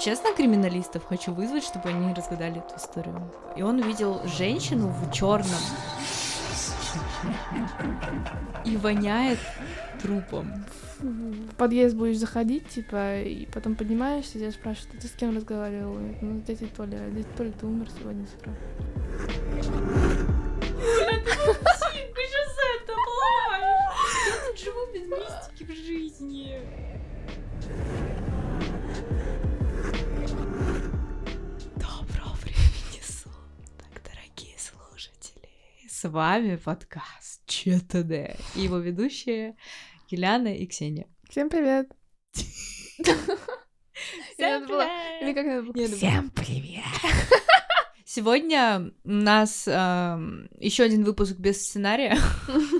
Честно, криминалистов хочу вызвать, чтобы они разгадали эту историю. И он увидел женщину в черном. И воняет трупом. В подъезд будешь заходить, типа, и потом поднимаешься, тебя спрашивают, «А ты с кем разговаривал? Ну, дядя Толя, дядя Толя, ты умер сегодня с утра. Вами подкаст ЧТД и его ведущие Еляна и Ксения. Всем привет! Всем привет! Или как надо было? Всем привет! Сегодня у нас э, еще один выпуск без сценария,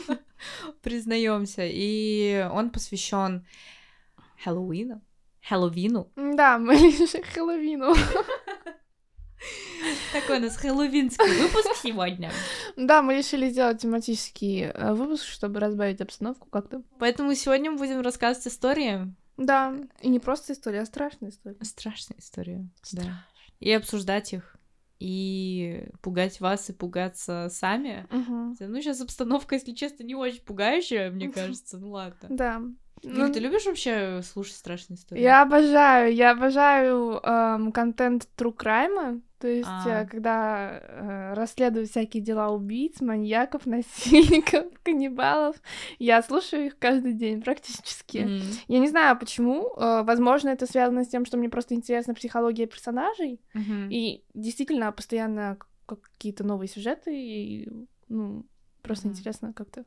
признаемся, и он посвящен Хэллоуину. Хэллоуину. Да, мы лишь Хэллоуину. Такой у нас хэллоуинский выпуск сегодня. Да, мы решили сделать тематический э, выпуск, чтобы разбавить обстановку как-то. Поэтому сегодня мы будем рассказывать истории. Да, и не просто история, а страшная история. Страшная история, да. И обсуждать их и пугать вас и пугаться сами. Угу. Ну, сейчас обстановка, если честно, не очень пугающая, мне кажется. Ну ладно. Да. Юль, Ну, ты любишь вообще слушать страшные истории? Я обожаю, я обожаю эм, контент True Crime, то есть, А. э, когда э, расследуют всякие дела убийц, маньяков, насильников, каннибалов, я слушаю их каждый день практически. М. Я не знаю почему, э, возможно, это связано с тем, что мне просто интересна психология персонажей, Мгм. и действительно постоянно какие-то новые сюжеты, и, ну, просто Мгм. интересно как-то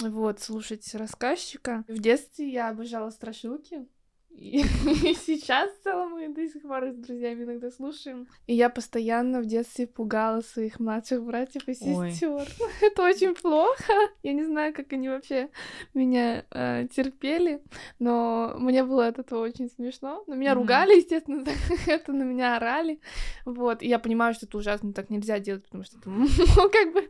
вот, слушать рассказчика. В детстве я обожала страшилки. И сейчас в целом мы до сих пор с друзьями иногда слушаем. И я постоянно в детстве пугала своих младших братьев и сестер. Это очень плохо. Я не знаю, как они вообще меня э, терпели, но мне было от этого очень смешно. На меня Мгм. ругали, естественно, за это, на меня орали. Вот, и я понимаю, что это ужасно, так нельзя делать, потому что это, ну, как бы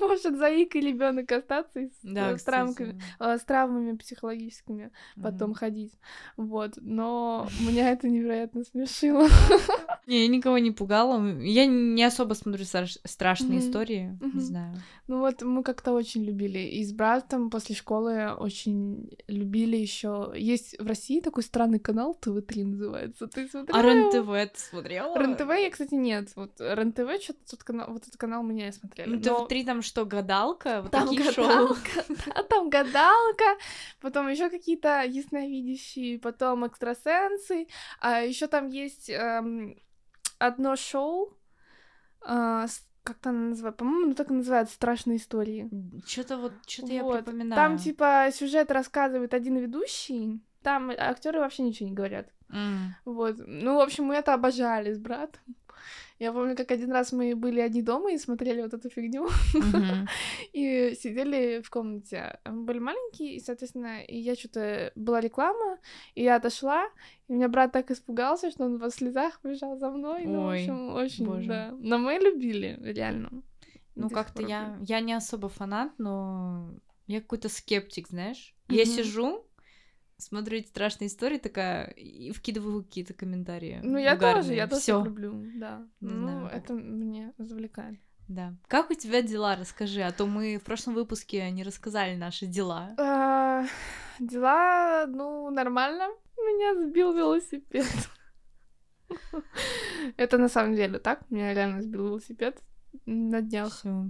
может заикой ребенок остаться и с, Да, э, с травмками, э, с травмами психологическими потом Мгм. ходить. Вот, но меня это невероятно смешило. Не, я никого не пугала. Я не особо смотрю страш- страшные истории. Не знаю. Ну вот мы как-то очень любили. И с братом после школы очень любили еще. Есть в России такой странный канал ТВ-3 называется. Ты смотрела? А? РЕН-ТВ ты смотрела? РЕН-ТВ я, кстати, нет. Вот РЕН-ТВ, что-то тут канал, вот этот канал мы не смотрели. Ну, но- ТВ-3 там что, гадалка? Вот Там гадалка, да, там гадалка, потом еще какие-то ясновидящие, потом экстрасенсы, а еще там есть эм, одно шоу, а, с- как там оно называется, по-моему, ну так и называется «Страшные истории». Что-то вот, что-то я Вот. припоминаю. Там типа сюжет рассказывает один ведущий, там актеры вообще ничего не говорят. М. Вот. Ну, в общем, мы это обожали с братом. Я помню, как один раз мы были одни дома и смотрели вот эту фигню. И сидели в комнате. Мы были маленькие, и, соответственно, и я что-то... Была реклама, и я отошла, и у меня брат так испугался, что он во слезах бежал за мной. Ну, в Ой, общем, очень, боже. да. Но мы любили, реально. Ну, как-то я... Я не особо фанат, но я какой-то скептик, знаешь? Я сижу, смотрю эти страшные истории, такая, и вкидываю какие-то комментарии. Ну, я угарные. тоже, я тоже Всё. люблю, да. Не ну, знаю. это мне завлекает. Да. Как у тебя дела? Расскажи, а то мы в прошлом выпуске не рассказали наши дела. А, Дела, ну, нормально. Меня сбил велосипед. Это на самом деле так. Меня реально сбил велосипед на днях. Всё.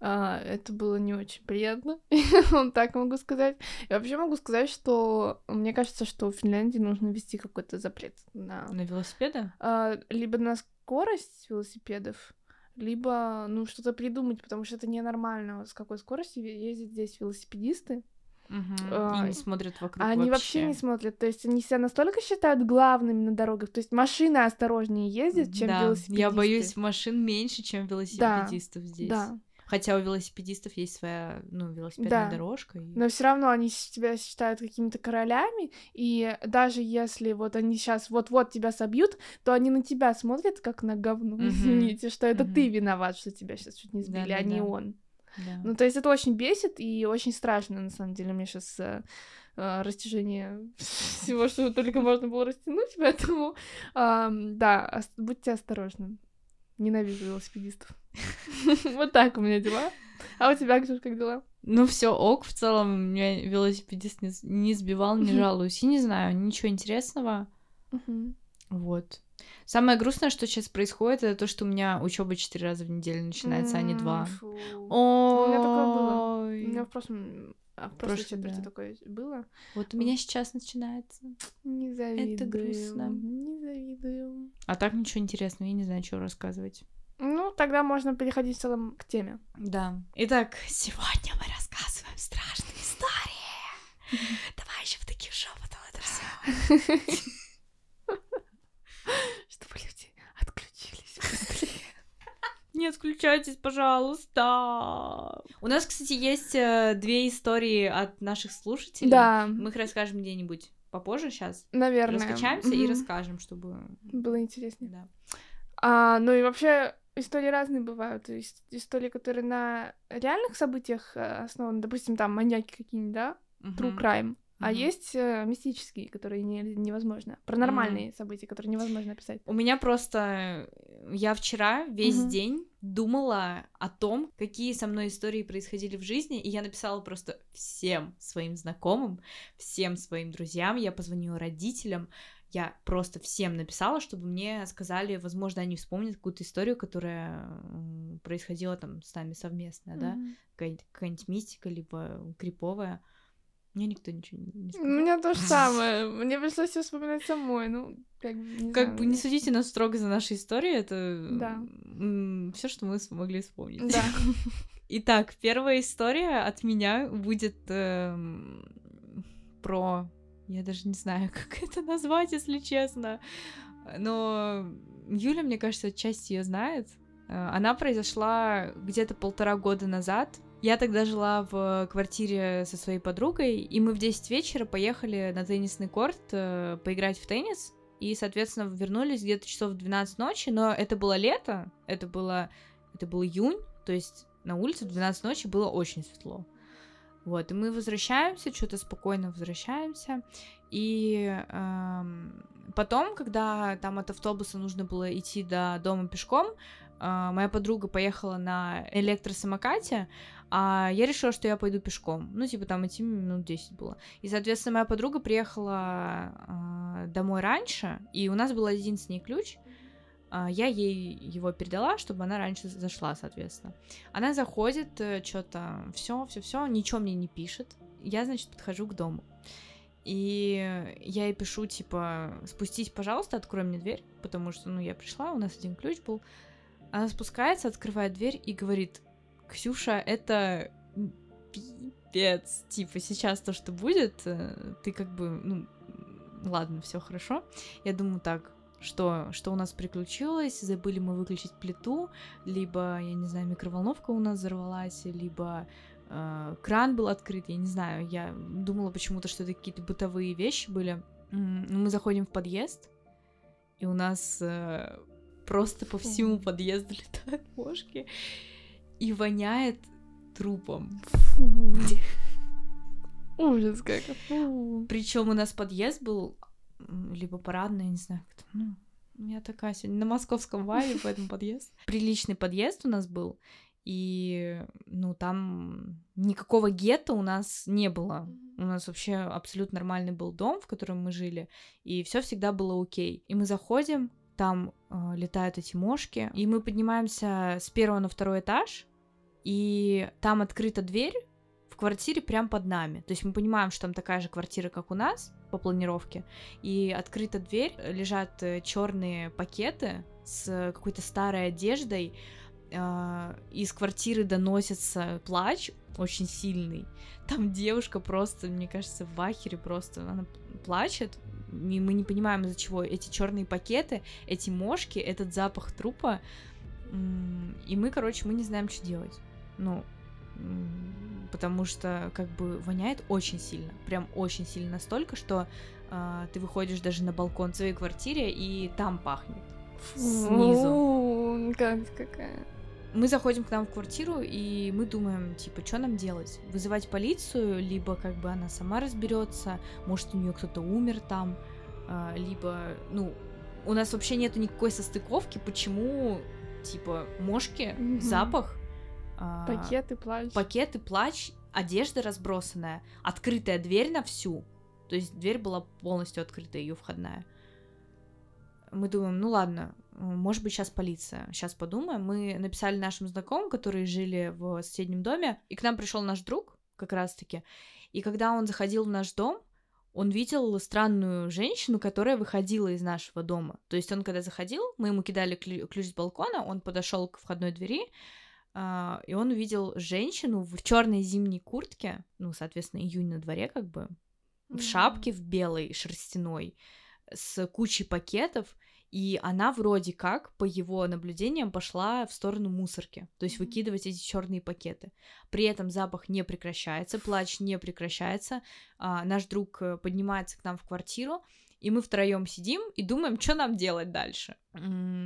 А, это было не очень приятно, вот так могу сказать. И вообще могу сказать, что мне кажется, что в Финляндии нужно ввести какой-то запрет на На велосипеды? а, либо на скорость велосипедов, либо ну что-то придумать, потому что это ненормально, с какой скоростью ездят здесь велосипедисты. А, И не смотрят вокруг они вообще не смотрят, то есть они себя настолько считают главными на дорогах, то есть машины осторожнее ездят, чем да, велосипедисты. я боюсь машин меньше, чем велосипедистов здесь. Да, Хотя у велосипедистов есть своя, ну, велосипедная Да. дорожка. и- но все равно они тебя считают какими-то королями, и даже если вот они сейчас вот-вот тебя собьют, то они на тебя смотрят как на говно, извините, что это ты виноват, что тебя сейчас чуть не сбили, а не он. Да. Ну, то есть это очень бесит и очень страшно, на самом деле. Мне сейчас э, э, растяжение всего, что только можно было растянуть, поэтому, ам, да, будьте осторожны. Ненавижу велосипедистов. Вот так у меня дела. А у тебя, Ксюш, как дела? Ну, все ок, в целом, меня велосипедист не, не сбивал, не жалуюсь. И не знаю, ничего интересного. Вот. Самое грустное, что сейчас происходит, это то, что у меня учеба четыре раза в неделю начинается, а не два. О, У меня такое было. У меня в прошлом, а в прошлой четверти да. такое было. Вот у меня сейчас начинается. Не завидую. грустно. Не завидую. А так ничего интересного, я не знаю, что рассказывать. Ну, тогда можно переходить в целом к теме. Да. Итак, сегодня мы рассказываем страшные истории. Давай еще в таких шепотом это все. Чтобы люди отключились быстрее. Не отключайтесь, пожалуйста. У нас, кстати, есть э, две истории от наших слушателей. Да, Мы их расскажем где-нибудь попозже сейчас. наверное. Раскачаемся и Мгм. расскажем, чтобы... Было интереснее. Да. А, ну и вообще истории разные бывают. То есть истории, которые на реальных событиях э, основаны, допустим, там маньяки какие-нибудь, да, true Мгм. crime. А Мгм. есть э, мистические, которые не, невозможно. Паранормальные события, которые невозможно описать. У меня просто... Я вчера весь Мгм. день думала о том, какие со мной истории происходили в жизни, и я написала просто всем своим знакомым, всем своим друзьям, я позвонила родителям, я просто всем написала, чтобы мне сказали, возможно, они вспомнят какую-то историю, которая происходила там с нами совместно, да, Мгм. какая-нибудь, какая-нибудь мистика, либо криповая. Мне никто ничего не не У сказал. меня то же самое. Мне пришлось всё вспоминать самой. Ну, как бы, не Как знаю. бы не судите нас строго за наши истории, это Да. все, что мы смогли вспомнить. Да. Итак, первая история от меня будет эм, про... Я даже не знаю, как это назвать, если честно. Но Юля, мне кажется, отчасти ее знает. Э, Она произошла где-то полтора года назад. Я тогда жила в квартире со своей подругой, и мы в 10 вечера поехали на теннисный корт э, поиграть в теннис. И, соответственно, вернулись где-то часов в 12 ночи, но это было лето, это было, это был июнь, то есть на улице в 12 ночи было очень светло. Вот, и мы возвращаемся, что-то спокойно возвращаемся. И эм, потом, когда там от автобуса нужно было идти до дома пешком, э, моя подруга поехала на электросамокате, а я решила, что я пойду пешком. Ну, типа, там идти минут 10 было. И, соответственно, моя подруга приехала э, домой раньше, и у нас был один с ней ключ. А, Я ей его передала, чтобы она раньше зашла, соответственно. Она заходит, что-то все, все, все, ничего мне не пишет. Я, значит, подхожу к дому. И я ей пишу, типа, спустись, пожалуйста, открой мне дверь, потому что, ну, я пришла, у нас один ключ был. Она спускается, открывает дверь и говорит, Ксюша, это пипец. Типа, сейчас то, что будет, э, ты как бы, ну, ладно, все хорошо. Я думаю, так, что, что у нас приключилось, забыли мы выключить плиту, либо, я не знаю, микроволновка у нас взорвалась, либо э, кран был открыт, я не знаю, я думала почему-то, что это какие-то бытовые вещи были. Ну, Мы заходим в подъезд, и у нас э, просто по всему подъезду летают мошки, воняет трупом. Фу. Ужас как. Причем у нас подъезд был либо парадный, я не знаю, как это, ну, я такая сегодня на московском вайбе, поэтому подъезд. Приличный подъезд у нас был, и, ну, там никакого гетто у нас не было. У нас вообще абсолютно нормальный был дом, в котором мы жили, и все всегда было окей. И мы заходим, там э, летают эти мошки, и мы поднимаемся с первого на второй этаж, и там открыта дверь в квартире прям под нами. То есть мы понимаем, что там такая же квартира, как у нас по планировке, и открыта дверь, лежат черные пакеты с какой-то старой одеждой, а, из квартиры доносится плач очень сильный. Там девушка просто, мне кажется, в ахере просто, она плачет, и мы не понимаем из-за чего. Эти черные пакеты, эти мошки, этот запах трупа, и мы, короче, мы не знаем, что делать. Ну, потому что как бы воняет очень сильно, прям очень сильно настолько, что а, ты выходишь даже на балкон в своей квартире и там пахнет снизу. Фу, гадость какая. мы заходим к нам в квартиру, и мы думаем, типа, что нам делать? Вызывать полицию, либо как бы она сама разберется, может, у нее кто-то умер там, а, либо, ну, у нас вообще нету никакой состыковки, почему, типа, мошки, mm-hmm. запах, пакеты, плащ. Пакеты, плащ, одежда разбросанная, открытая дверь на всю. То есть дверь была полностью открыта, ее входная. Мы думаем, ну ладно, может быть, сейчас полиция. Сейчас подумаем. Мы написали нашим знакомым, которые жили в соседнем доме, и к нам пришел наш друг, как раз-таки. И когда он заходил в наш дом, он видел странную женщину, которая выходила из нашего дома. То есть он, когда заходил, мы ему кидали ключ с балкона, он подошел к входной двери, Uh, и он увидел женщину в черной зимней куртке, ну, соответственно, июнь на дворе, как бы, в mm-hmm. шапке в белой шерстяной, с кучей пакетов, и она вроде как, по его наблюдениям, пошла в сторону мусорки, то есть выкидывать эти черные пакеты. При этом запах не прекращается, плач не прекращается. А, наш друг э, поднимается к нам в квартиру, и мы втроем сидим и думаем, что нам делать дальше.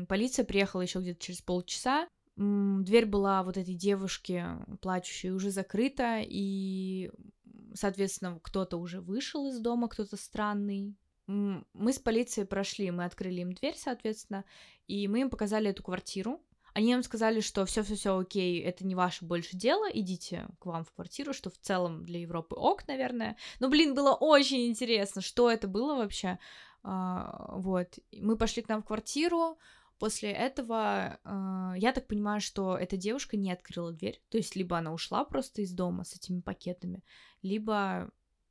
Полиция приехала еще где-то через полчаса. Дверь была вот этой девушки плачущей уже закрыта, и, соответственно, кто-то уже вышел из дома, кто-то странный, мы с полицией прошли, мы открыли им дверь, соответственно, и мы им показали эту квартиру. Они нам сказали, что все, все, все окей, это не ваше больше дело, идите к вам в квартиру, что в целом для Европы ок, наверное. Но, блин, было очень интересно, что это было вообще. А, вот, мы пошли к нам в квартиру. После этого а, я так понимаю, что эта девушка не открыла дверь, то есть либо она ушла просто из дома с этими пакетами, либо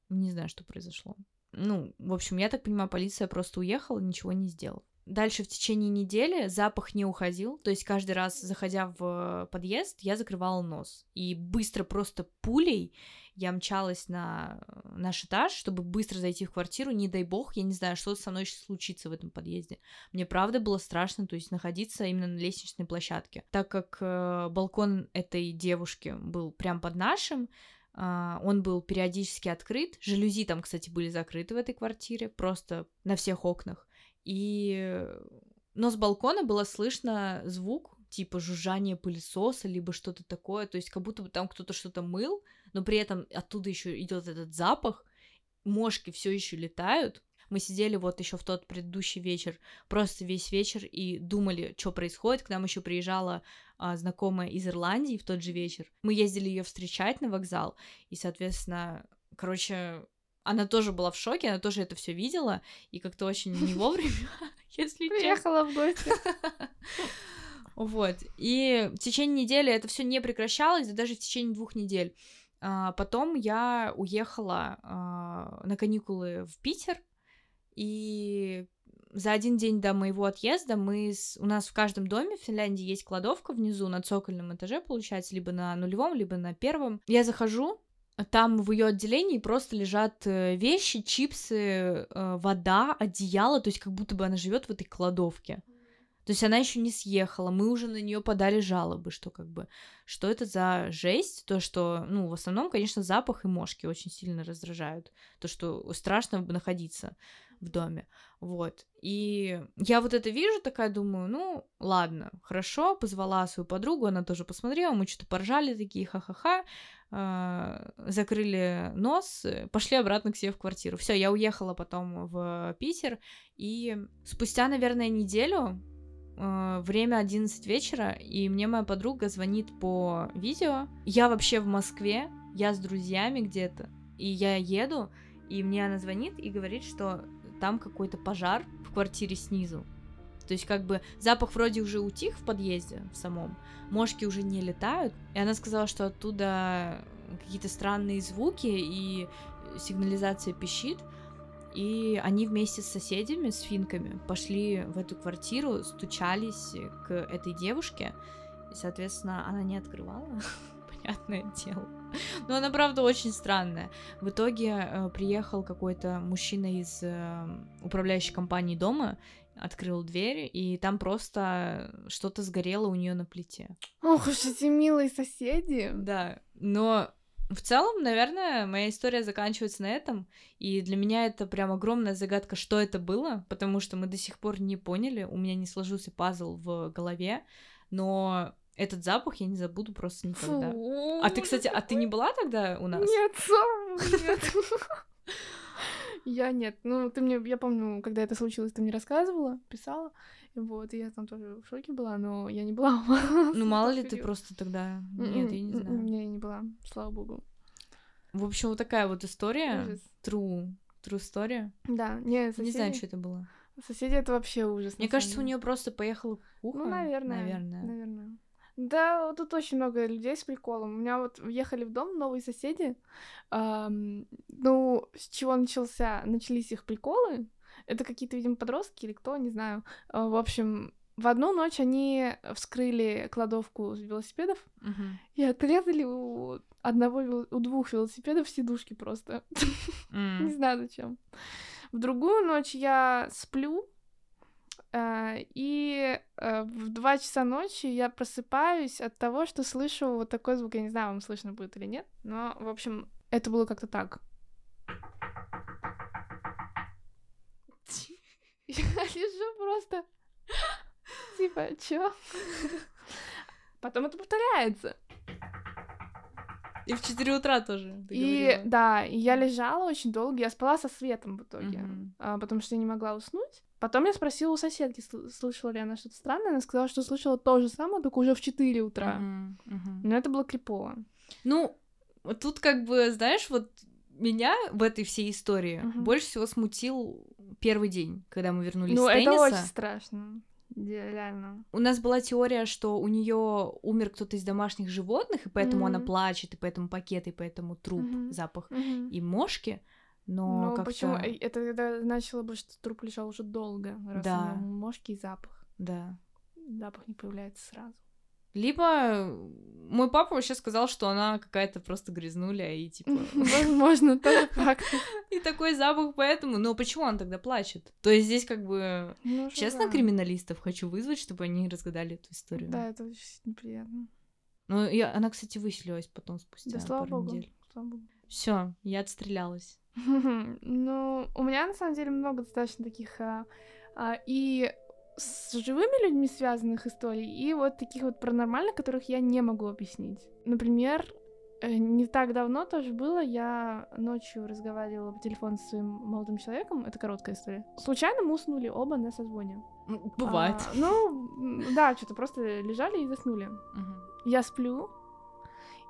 не знаю, что произошло. Ну, в общем, я так понимаю, полиция просто уехала, ничего не сделала. Дальше в течение недели запах не уходил, то есть каждый раз, заходя в подъезд, я закрывала нос. И быстро просто пулей я мчалась на наш этаж, чтобы быстро зайти в квартиру, не дай бог, я не знаю, что со мной сейчас случится в этом подъезде. Мне правда было страшно, то есть находиться именно на лестничной площадке. Так как э, балкон этой девушки был прям под нашим, Uh, он был периодически открыт. Жалюзи там, кстати, были закрыты в этой квартире, просто на всех окнах. И... Но с балкона было слышно звук, типа жужжание пылесоса, либо что-то такое, то есть как будто бы там кто-то что-то мыл, но при этом оттуда еще идет этот запах, мошки все еще летают, мы сидели вот еще в тот предыдущий вечер, просто весь вечер и думали, что происходит. К нам еще приезжала а, знакомая из Ирландии в тот же вечер. Мы ездили ее встречать на вокзал, и, соответственно, короче, она тоже была в шоке, она тоже это все видела, и как-то очень не вовремя, если Приехала в гости. Вот. И в течение недели это все не прекращалось, даже в течение двух недель. А, потом я уехала а, на каникулы в Питер, и за один день до моего отъезда мы с... у нас в каждом доме в Финляндии есть кладовка внизу на цокольном этаже, получается, либо на нулевом, либо на первом. Я захожу, там в ее отделении просто лежат э, вещи, чипсы, э, вода, одеяло, то есть как будто бы она живет в этой кладовке. То есть она еще не съехала, мы уже на нее подали жалобы, что как бы, что это за жесть, то, что, ну, в основном, конечно, запах и мошки очень сильно раздражают, то, что страшно находиться в доме, вот. И я вот это вижу, такая думаю, ну, ладно, хорошо, позвала свою подругу, она тоже посмотрела, мы что-то поржали такие, ха-ха-ха, э, закрыли нос, пошли обратно к себе в квартиру. Все, я уехала потом в Питер, и спустя, наверное, неделю э, время 11 вечера, и мне моя подруга звонит по видео. Я вообще в Москве, я с друзьями где-то, и я еду, и мне она звонит и говорит, что там какой-то пожар в квартире снизу. То есть как бы запах вроде уже утих в подъезде в самом, мошки уже не летают, и она сказала, что оттуда какие-то странные звуки и сигнализация пищит, и они вместе с соседями, с финками, пошли в эту квартиру, стучались к этой девушке, и, соответственно, она не открывала, понятное дело. Но она, правда, очень странная. В итоге э, приехал какой-то мужчина из э, управляющей компании дома, открыл дверь, и там просто что-то сгорело у нее на плите. Ох уж эти милые соседи. Да, но в целом, наверное, моя история заканчивается на этом, и для меня это прям огромная загадка, что это было, потому что мы до сих пор не поняли, у меня не сложился пазл в голове, но Этот запах я не забуду просто никогда. Фу, А ты, кстати, а ты не была тогда у нас? Нет, нет. Я нет. Ну, ты мне, я помню, когда это случилось, ты мне рассказывала, писала. Вот, и я там тоже в шоке была, но я не была. Ну, мало ли ты просто тогда... Нет, я не м-м, знаю. Я не была, слава богу. В общем, вот такая вот история. Ужас. True. True story. Да, не, соседи, Не знаю, что это было. соседи это вообще ужас. Мне кажется, у нее просто поехала ухо. Ну, наверное. Наверное. Наверное. Да, тут очень много людей с приколом. У меня вот въехали в дом новые соседи. Ам, ну, с чего начался, начались их приколы? Это какие-то, видимо, подростки или кто, не знаю. А, В общем, в одну ночь они вскрыли кладовку велосипедов Мгм. и отрезали у одного, у двух велосипедов сидушки просто. М. Не знаю зачем. В другую ночь я сплю, и а, в два часа ночи я просыпаюсь от того, что слышу вот такой звук. Я не знаю, вам слышно будет или нет, но, в общем, это было как-то так. Я лежу просто, типа, чё? Потом это повторяется. И в 4 утра тоже. ты И говорила. да, и я лежала очень долго, я спала со светом в итоге, а, потому что я не могла уснуть. Потом я спросила у соседки, сл- слышала ли она что-то странное, она сказала, что слышала то же самое, только уже в 4 утра. Мгм, мгм. Но это было крипово. Ну, тут как бы, знаешь, вот меня в этой всей истории Мгм. больше всего смутил первый день, когда мы вернулись ну, с это тенниса. очень страшно. Реально. У нас была теория, что у нее умер кто-то из домашних животных, и поэтому она Мгм. плачет, и поэтому пакет, и поэтому труп, Мгм. запах Мгм. и мошки. Но Ну, как-то... почему? Э, Это тогда значило бы, что труп лежал уже долго, раз Да. у него мошки и запах. Да. Запах не появляется сразу. Либо мой папа вообще сказал, что она какая-то просто грязнуля, и типа... Возможно, тоже факт. И такой запах поэтому. Но почему она тогда плачет? То есть здесь как бы... Ну, Честно, да. криминалистов хочу вызвать, чтобы они разгадали эту историю. Да, это очень неприятно. Ну, я, она, кстати, выселилась потом спустя Да, слава пару богу. недель. Слава богу. Все, я отстрелялась. Ну, у меня на самом деле много достаточно таких а, а, и с живыми людьми связанных историй, и вот таких вот паранормальных, которых я не могу объяснить. Например, э, не так давно тоже было, я ночью разговаривала по телефону с своим молодым человеком, это короткая история. Случайно мы уснули оба на созвоне. Бывает. А, ну, да, что-то просто лежали и заснули. Мгм. Я сплю,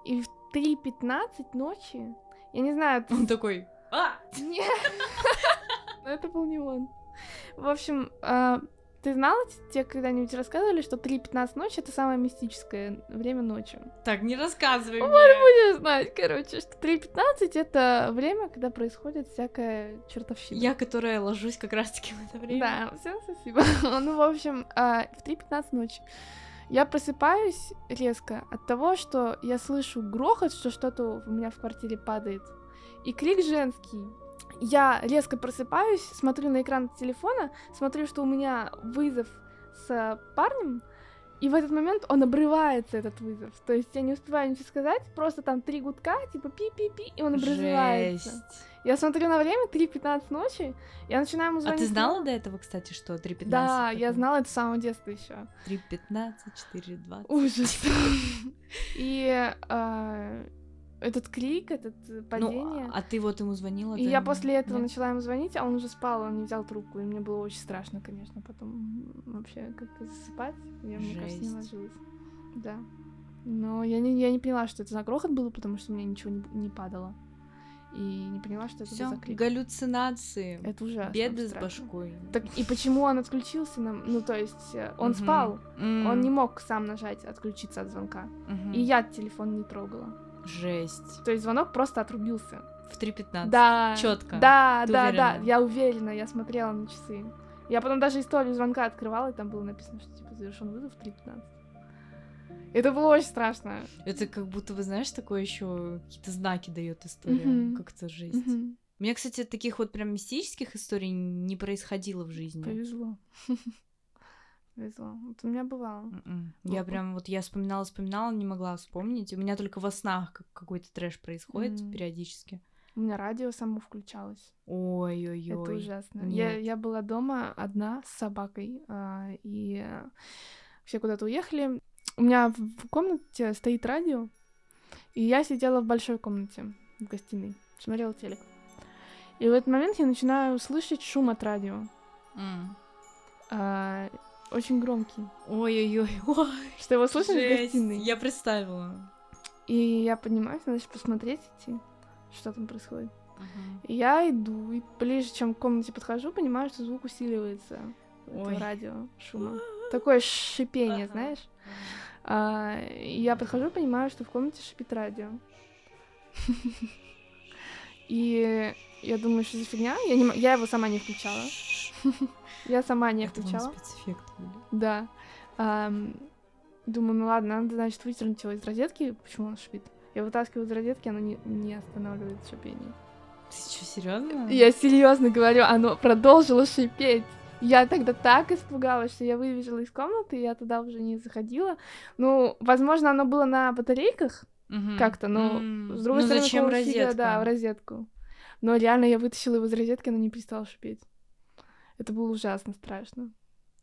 и в 3.15 ночи, я не знаю, Он такой... А! нет. Но это был не он. В общем, а, ты знала, тебе когда-нибудь рассказывали, что 3.15 ночи это самое мистическое время ночи? Так, не рассказывай мне. Будешь знать, короче, что 3.15 это время, когда происходит всякая чертовщина. Я, которая ложусь как раз-таки в это время. Да, всем спасибо. ну, в общем, а, в 3.15 ночи я просыпаюсь резко от того, что я слышу грохот, что что-то у меня в квартире падает, и крик женский. Я резко просыпаюсь, смотрю на экран телефона, смотрю, что у меня вызов с парнем, и в этот момент он обрывается, этот вызов. То есть я не успеваю ничего сказать, просто там три гудка, типа пи-пи-пи, и он обрывается. Жесть. Я смотрю на время, 3.15 ночи, я начинаю ему А звонить. ты знала до этого, кстати, что 3.15? Да, я такое? знала это с самого детства еще. 3.15, 4.20. Ужас. И а, этот крик, этот э, падение. Ну, а ты вот ему звонила? И ты я после этого Нет? начала ему звонить, а он уже спал, он не взял трубку, и мне было очень страшно, конечно, потом вообще как-то засыпать. Я, мне кажется, не Жесть. ложилась. Да. Но я не, я не поняла, что это за грохот был, потому что у меня ничего не, не падало. И не поняла, что это Всё, за крик. галлюцинации. Это ужасно. Беды с страшно. башкой. Так и почему он отключился нам? Ну, то есть э, он Мгм. спал, М, он не мог сам нажать отключиться от звонка. мгм. И я телефон не трогала. Жесть. То есть звонок просто отрубился. В 3.15. Да. Чётко. Да, Ты да, да. уверена? Я уверена, я смотрела на часы. Я потом даже историю звонка открывала, и там было написано, что типа завершен вызов в 3.15. Это было очень страшно. Это как будто, вы знаешь, такое еще какие-то знаки дает история. Мгм. Как-то жесть. Мгм. У меня, кстати, таких вот прям мистических историй не происходило в жизни. Повезло. Повезло. Вот у меня бывало. М-м. Я прям вот я вспоминала, вспоминала, не могла вспомнить. У меня только во снах как- какой-то трэш происходит М. периодически. У меня радио само включалось. Ой-ой-ой. Это ужасно. Я, Нет. я была дома одна с собакой, а, и все куда-то уехали. у меня в комнате стоит радио, и я сидела в большой комнате, в гостиной, смотрела телек. И в этот момент я начинаю слышать шум от радио. М. а, очень громкий. Ой-ой-ой, ой, Что его слышно в гостиной. Я представила. И я поднимаюсь, надо же посмотреть идти, что там происходит. Мгм. И я иду, и ближе, чем к комнате подхожу, понимаю, что звук усиливается. Ой. радио шума. Такое шипение, Ага. знаешь? А, я подхожу, понимаю, что в комнате шипит радио. И я думаю, что за фигня. Я, не я его сама не включала. Я сама не Это включала. спецэффекты были. Да. Думаю, ну ладно, надо, значит, выдернуть его из розетки. Почему он шипит? Я вытаскиваю из розетки, оно не, не останавливает шипение. Ты что, серьезно? Я серьезно говорю, оно продолжило шипеть. Я тогда так испугалась, что я выбежала из комнаты, я туда уже не заходила. Ну, возможно, оно было на батарейках как-то, но М. с другой ну, стороны, зачем фига, розетка? Да, в розетку. Но реально я вытащила его из розетки, оно не перестало шипеть. Это было ужасно страшно.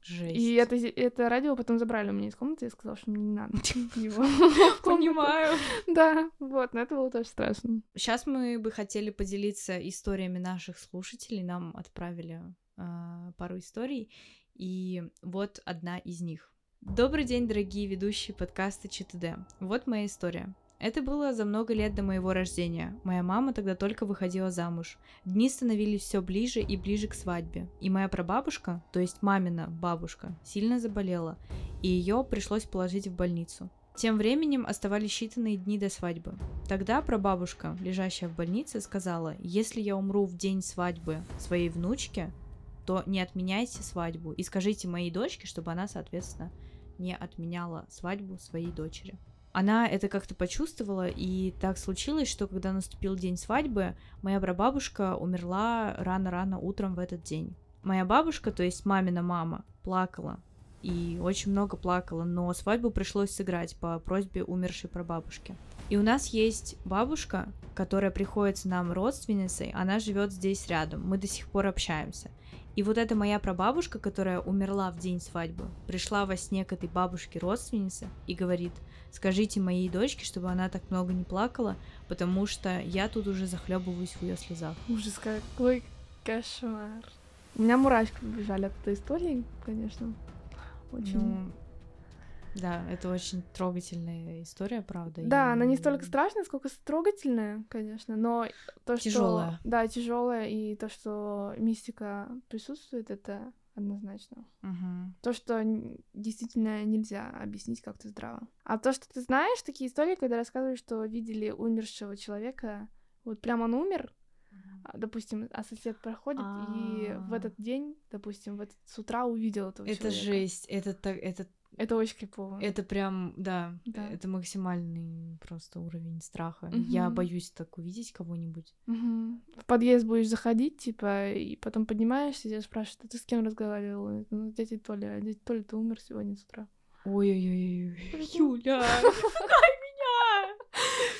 Жесть. И это, это радио потом забрали у меня из комнаты, я сказала, что мне не надо его. Понимаю. Да, вот, но это было тоже страшно. Сейчас мы бы хотели поделиться историями наших слушателей. Нам отправили а, пару историй, и вот одна из них. Добрый день, дорогие ведущие подкаста ЧТД. Вот моя история. Это было за много лет до моего рождения. Моя мама тогда только выходила замуж. Дни становились все ближе и ближе к свадьбе. И моя прабабушка, то есть мамина бабушка, сильно заболела, и ее пришлось положить в больницу. Тем временем оставались считанные дни до свадьбы. Тогда прабабушка, лежащая в больнице, сказала, если я умру в день свадьбы своей внучки, то не отменяйте свадьбу и скажите моей дочке, чтобы она, соответственно, не отменяла свадьбу своей дочери. Она это как-то почувствовала, и так случилось, что когда наступил день свадьбы, моя прабабушка умерла рано-рано утром в этот день. Моя бабушка, то есть мамина мама, плакала, и очень много плакала, но свадьбу пришлось сыграть по просьбе умершей прабабушки. И у нас есть бабушка, которая приходится нам родственницей, она живет здесь рядом, мы до сих пор общаемся. И вот эта моя прабабушка, которая умерла в день свадьбы, пришла во сне к этой бабушке родственнице и говорит, скажите моей дочке, чтобы она так много не плакала, потому что я тут уже захлебываюсь в ее слезах. Ужас, какой кошмар. У меня мурашки побежали от этой истории, конечно. Очень. Ну, да, это очень трогательная история, правда. да, и- она не столько страшная, сколько трогательная, конечно, но то, что... Тяжёлая. Да, тяжелая, и то, что мистика присутствует, это однозначно. Мгм. То, что действительно нельзя объяснить как-то здраво. А то, что ты знаешь, такие истории, когда рассказывают, что видели умершего человека, вот прям он умер, а, допустим, а сосед проходит, и в А. этот день, допустим, в этот, с утра увидел этого Это человека. жесть, это так, это, Это очень крипово. это прям, да, Да. это максимальный просто уровень страха. Я Мгм. боюсь так увидеть кого-нибудь. Мгм. В подъезд будешь заходить, типа, и потом поднимаешься, и тебя спрашивают, а ты с кем разговаривал? Ну, дядя Толя, а дядя Толя, ты умер сегодня с утра. Ой-ой-ой. Юля, меня!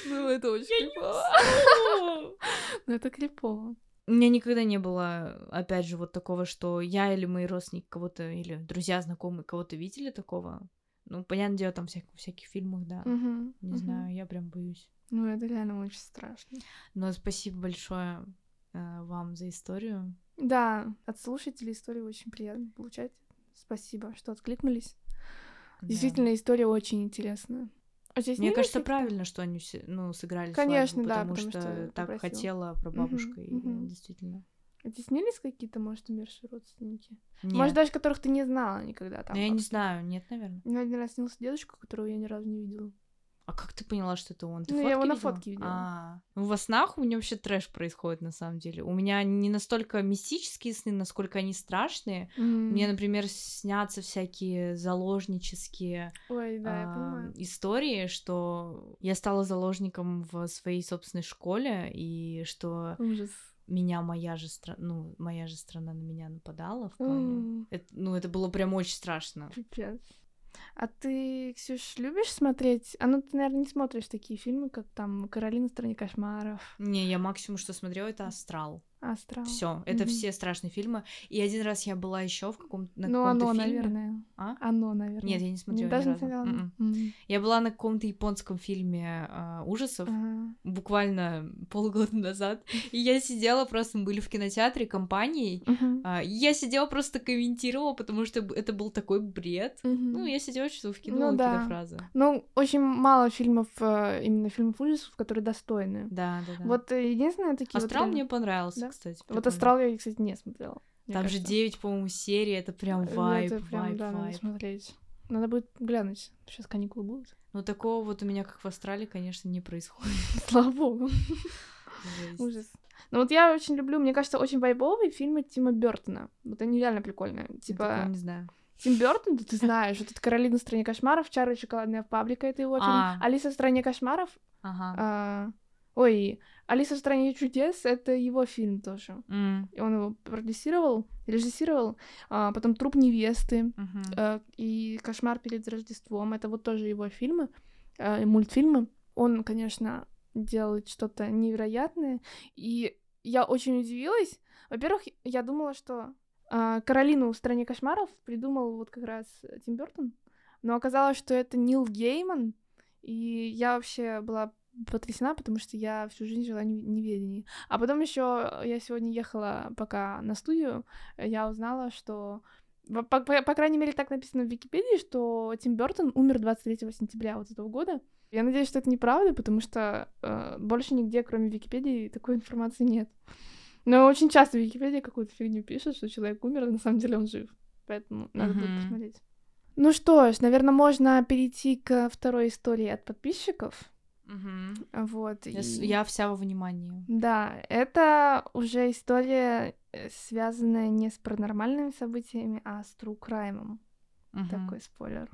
Ну, это очень Я крипово. Ну, это крипово. У меня никогда не было, опять же, вот такого, что я или мои родственники кого-то, или друзья, знакомые кого-то видели такого. Ну, понятное дело, там всяких, всяких фильмах, да. Мгм, Не мгм. знаю, я прям боюсь. Ну, это реально очень страшно. Но спасибо большое э, вам за историю. Да, от слушателей историю очень приятно получать. Спасибо, что откликнулись. Да. Действительно, история очень интересная. А здесь Мне не кажется, правильно, что они ну, сыграли Конечно, свадьбу, да, потому, потому что, что так попросил. хотела прабабушка, и мгм. действительно. А снились какие-то, может, умершие родственники? Нет. Может, даже которых ты не знала никогда там. Ну, я не знаю, нет, наверное. Мне один раз снился дедушка, которого я ни разу не видела. А как ты поняла, что это он? Ты Ну, я его фотки на видела? фотке видела. А, ну, во снах у меня вообще трэш происходит, на самом деле. У меня не настолько мистические сны, насколько они страшные. Мне, М. например, снятся всякие заложнические Ой, да, я а, понимаю. истории, что я стала заложником в своей собственной школе, и что Ужас. меня моя же страна, ну, моя же страна на меня нападала в плане. М, Это- ну, это было прям очень страшно. Пипец. А ты, Ксюш, любишь смотреть? А ну ты, наверное, не смотришь такие фильмы, как там «Каролина в стране кошмаров». Не, я максимум, что смотрела, это «Астрал». Астрал. Все, это Мгм. все страшные фильмы. И один раз я была еще в каком-то на Ну, каком-то оно, фильме. наверное. А? Оно, наверное. Нет, я не смотрела ни Даже не смотрела? Мгм. Я была на каком-то японском фильме а, ужасов Ага. буквально полгода назад, и я сидела просто, мы были в кинотеатре компанией, а, и я сидела просто комментировала, потому что это был такой бред. Мгм. Ну, я сидела, что вкинула Ну да. фразы. Ну, очень мало фильмов, э, именно фильмов ужасов, которые достойны. Да, да, да. Вот э, единственное такие вот Астрал реально- мне понравился, Да? Кстати. Вот. Астрал я, кстати, не смотрела. Там же кажется. 9, по-моему, серий, это прям Ну, вайп, это прям, вайп, да, надо смотреть. Надо будет глянуть. Сейчас каникулы будут. Но такого вот у меня, как в Австралии, конечно, не происходит. Слава богу. Ужас. Ну вот я очень люблю, мне кажется, очень вайбовые фильмы Тима Бертона. Вот они реально прикольные. Типа, не знаю. Тим Бертон, да ты знаешь, вот это «Каролина в стране кошмаров», «Чарли и шоколадная фабрика» — это его фильм. А. «Алиса в стране кошмаров», Ага. а, ой, «Алиса в стране чудес» — это его фильм тоже. М, И он его продюсировал, режиссировал. А, потом «Труп невесты» мгм. э, и «Кошмар перед Рождеством» — это вот тоже его фильмы, э, мультфильмы. Он, конечно, делает что-то невероятное, и я очень удивилась. Во-первых, я думала, что а, Каролину в стране кошмаров придумал вот как раз Тим Бертон, но оказалось, что это Нил Гейман, и я вообще была потрясена, потому что я всю жизнь жила в неведении. А потом еще я сегодня ехала пока на студию, я узнала, что по, по- по крайней мере, так написано в Википедии, что Тим Бертон умер 23 сентября вот этого года. Я надеюсь, что это неправда, потому что э, больше нигде, кроме Википедии, такой информации нет. Но очень часто в Википедии какую-то фигню пишут, что человек умер, а на самом деле он жив. Поэтому надо будет посмотреть. Ну что ж, наверное, можно перейти к второй истории от подписчиков. Мгм. Вот. Я, и- я вся во внимании. Да, это уже история, э, связанная не с паранормальными событиями, а с true crime. Мгм. Такой спойлер.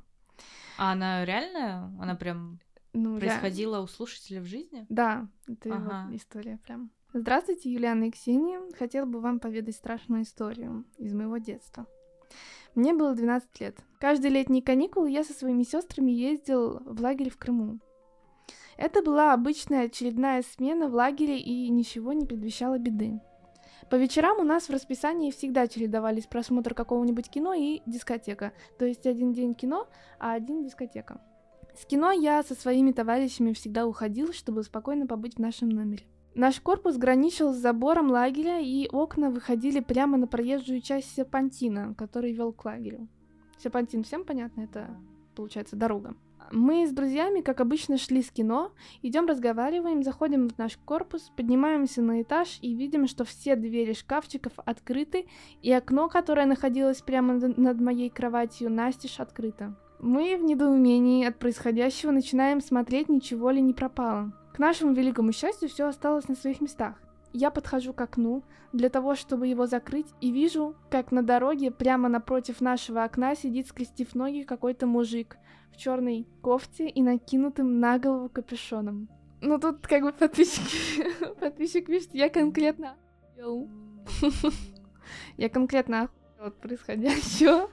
А она реальная? Она прям Ну, я- происходила у слушателя в жизни? Да, это Ага. вот история прям. Здравствуйте, Юлиана и Ксения. Хотела бы вам поведать страшную историю из моего детства. Мне было 12 лет. Каждые летние каникулы я со своими сестрами ездил в лагерь в Крыму. Это была обычная очередная смена в лагере и ничего не предвещало беды. По вечерам у нас в расписании всегда чередовались просмотр какого-нибудь кино и дискотека. То есть один день кино, а один дискотека. С кино я со своими товарищами всегда уходил, чтобы спокойно побыть в нашем номере. Наш корпус граничил с забором лагеря, и окна выходили прямо на проезжую часть серпантина, который вел к лагерю. Серпантин всем понятно, это получается дорога. Мы с друзьями, как обычно, шли с кино, идем разговариваем, заходим в наш корпус, поднимаемся на этаж и видим, что все двери шкафчиков открыты, и окно, которое находилось прямо над моей кроватью, настежь открыто. Мы в недоумении от происходящего начинаем смотреть, ничего ли не пропало. К нашему великому счастью, все осталось на своих местах. Я подхожу к окну для того, чтобы его закрыть, и вижу, как на дороге прямо напротив нашего окна сидит, скрестив ноги, какой-то мужик в черной кофте и накинутым на голову капюшоном. Ну тут как бы подписчик, подписчик пишет, я конкретно. Я конкретно от происходящего.